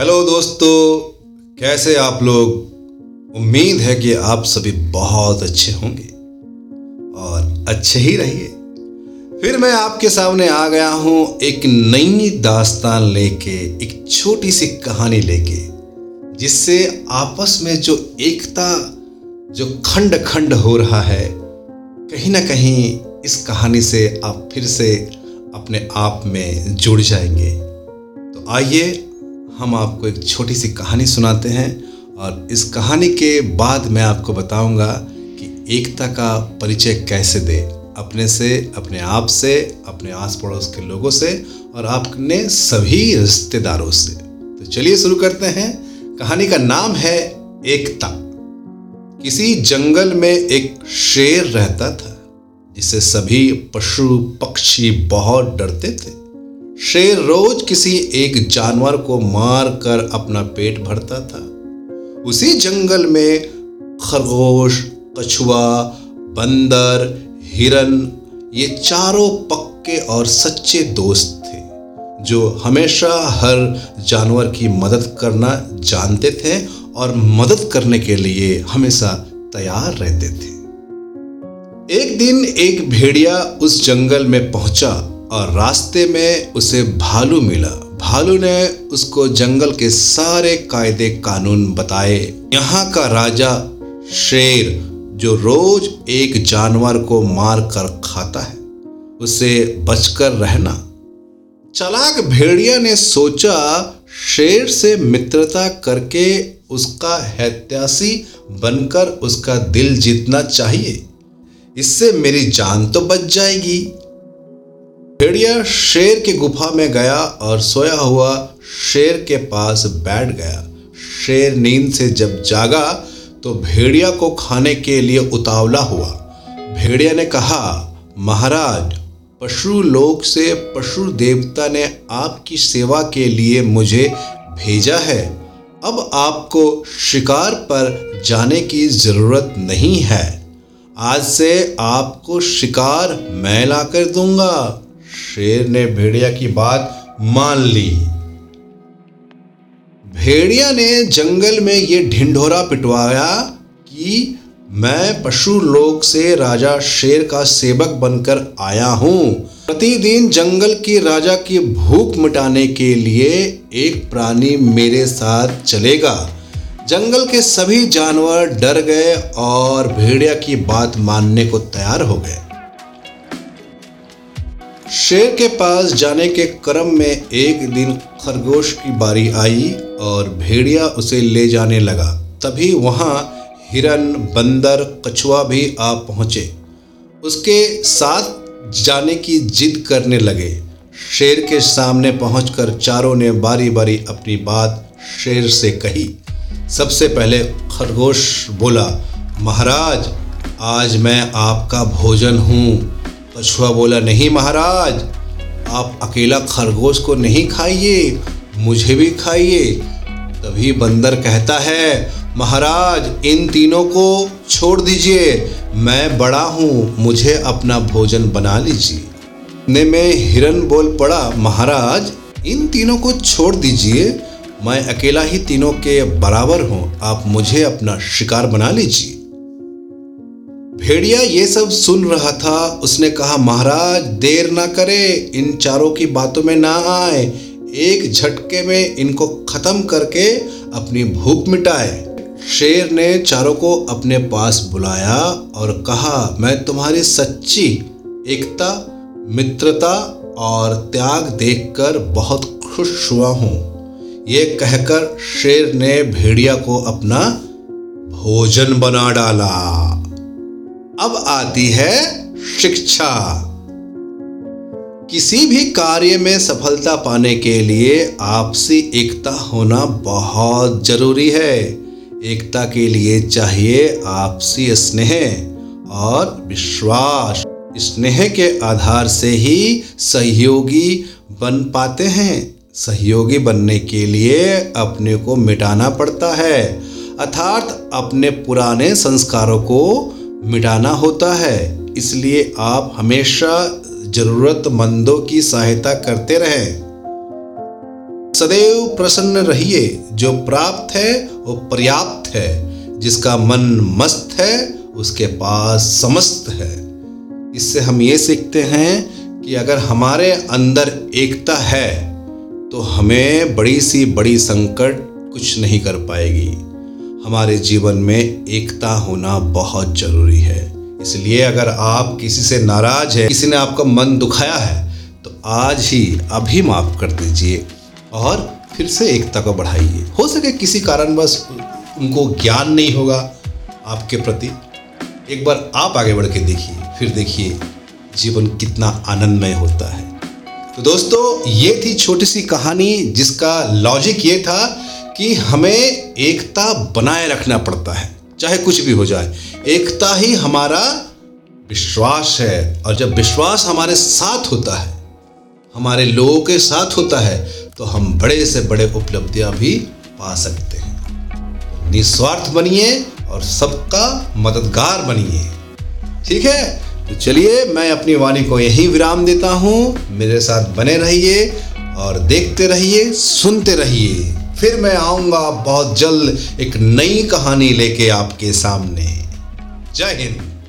Hello दोस्तों, कैसे आप लोग? उम्मीद है कि आप सभी बहुत अच्छे होंगे और अच्छे ही रहिए। फिर मैं आपके सामने आ गया हूँ एक नई दास्तान लेके, एक छोटी सी कहानी लेके, जिससे आपस में जो एकता, जो खंड खंड हो रहा है, कहीं ना कहीं इस कहानी से आप फिर से अपने आप में जुड़ जाएँगे। तो आइए हम आपको एक छोटी सी कहानी सुनाते हैं और इस कहानी के बाद मैं आपको बताऊँगा कि एकता का परिचय कैसे दे। अपने से, अपने आप से, अपने आस पड़ोस के लोगों से और अपने सभी रिश्तेदारों से। तो चलिए शुरू करते हैं। कहानी का नाम है एकता। किसी जंगल में एक शेर रहता था, जिसे सभी पशु पक्षी बहुत डरते थे। शेर रोज किसी एक जानवर को मार कर अपना पेट भरता था। उसी जंगल में खरगोश, कछुआ, बंदर, हिरन, ये चारों पक्के और सच्चे दोस्त थे, जो हमेशा हर जानवर की मदद करना जानते थे और मदद करने के लिए हमेशा तैयार रहते थे। एक दिन एक भेड़िया उस जंगल में पहुँचा और रास्ते में उसे भालू मिला। भालू ने उसको जंगल के सारे कायदे कानून बताए। यहाँ का राजा शेर, जो रोज एक जानवर को मार कर खाता है, उसे बचकर रहना। चलाक भेड़िया ने सोचा, शेर से मित्रता करके उसका हैत्यासी बनकर उसका दिल जीतना चाहिए। इससे मेरी जान तो बच जाएगी। भेड़िया शेर की गुफा में गया और सोया हुआ शेर के पास बैठ गया। शेर नींद से जब जागा तो भेड़िया को खाने के लिए उतावला हुआ। भेड़िया ने कहा, महाराज, पशु लोक से पशु देवता ने आपकी सेवा के लिए मुझे भेजा है। अब आपको शिकार पर जाने की ज़रूरत नहीं है। आज से आपको शिकार मैं ला कर दूँगा। शेर ने भेड़िया की बात मान ली। भेड़िया ने जंगल में ये ढिंढोरा पिटवाया कि मैं पशु लोक से राजा शेर का सेवक बनकर आया हूँ। प्रतिदिन जंगल की राजा की भूख मिटाने के लिए एक प्राणी मेरे साथ चलेगा। जंगल के सभी जानवर डर गए और भेड़िया की बात मानने को तैयार हो गए। शेर के पास जाने के क्रम में एक दिन खरगोश की बारी आई और भेड़िया उसे ले जाने लगा। तभी वहाँ हिरन, बंदर, कछुआ भी आ पहुँचे। उसके साथ जाने की जिद करने लगे। शेर के सामने पहुंचकर चारों ने बारी बारी अपनी बात शेर से कही। सबसे पहले खरगोश बोला, महाराज, आज मैं आपका भोजन हूँ। कछुआ बोला, नहीं महाराज, आप अकेला खरगोश को नहीं खाइए, मुझे भी खाइए। तभी बंदर कहता है, महाराज, इन तीनों को छोड़ दीजिए, मैं बड़ा हूँ, मुझे अपना भोजन बना लीजिए। ने में हिरन बोल पड़ा, महाराज, इन तीनों को छोड़ दीजिए, मैं अकेला ही तीनों के बराबर हूँ, आप मुझे अपना शिकार बना लीजिए। भेड़िया ये सब सुन रहा था, उसने कहा, महाराज, देर ना करे, इन चारों की बातों में ना आए। एक झटके में इनको खत्म करके अपनी भूख मिटाए। शेर ने चारों को अपने पास बुलाया और कहा, मैं तुम्हारी सच्ची एकता, मित्रता और त्याग देखकर बहुत खुश हुआ हूँ। ये कहकर शेर ने भेड़िया को अपना भोजन बना डाला। अब आती है शिक्षा। किसी भी कार्य में सफलता पाने के लिए आपसी एकता होना बहुत ज़रूरी है। एकता के लिए चाहिए आपसी स्नेह और विश्वास। स्नेह के आधार से ही सहयोगी बन पाते हैं। सहयोगी बनने के लिए अपने को मिटाना पड़ता है। अर्थात अपने पुराने संस्कारों को मिटाना होता है, इसलिए आप हमेशा ज़रूरतमंदों की सहायता करते रहें। सदैव प्रसन्न रहिए, जो प्राप्त है, वो पर्याप्त है। जिसका मन मस्त है, उसके पास समस्त है। इससे हम ये सीखते हैं कि अगर हमारे अंदर एकता है तो हमें बड़ी सी बड़ी संकट कुछ नहीं कर पाएगी। हमारे जीवन में एकता होना बहुत ज़रूरी है। इसलिए अगर आप किसी से नाराज़ है, किसी ने आपका मन दुखाया है तो आज ही अभी माफ़ कर दीजिए और फिर से एकता को बढ़ाइए। हो सके किसी कारणवश उनको ज्ञान नहीं होगा आपके प्रति। एक बार आप आगे बढ़ के देखिए, फिर देखिए जीवन कितना आनंदमय होता है। तो दोस्तों, ये थी छोटी सी कहानी जिसका लॉजिक ये था कि हमें एकता बनाए रखना पड़ता है, चाहे कुछ भी हो जाए। एकता ही हमारा विश्वास है, और जब विश्वास हमारे साथ होता है, हमारे लोगों के साथ होता है तो हम बड़े से बड़े उपलब्धियाँ भी पा सकते हैं। निस्वार्थ बनिए और सबका मददगार बनिए। ठीक है? तो चलिए, मैं अपनी वाणी को यही विराम देता हूँ। मेरे साथ बने रहिए और देखते रहिए, सुनते रहिए। फिर मैं आऊँगा बहुत जल्द एक नई कहानी लेके आपके सामने। जय हिंद।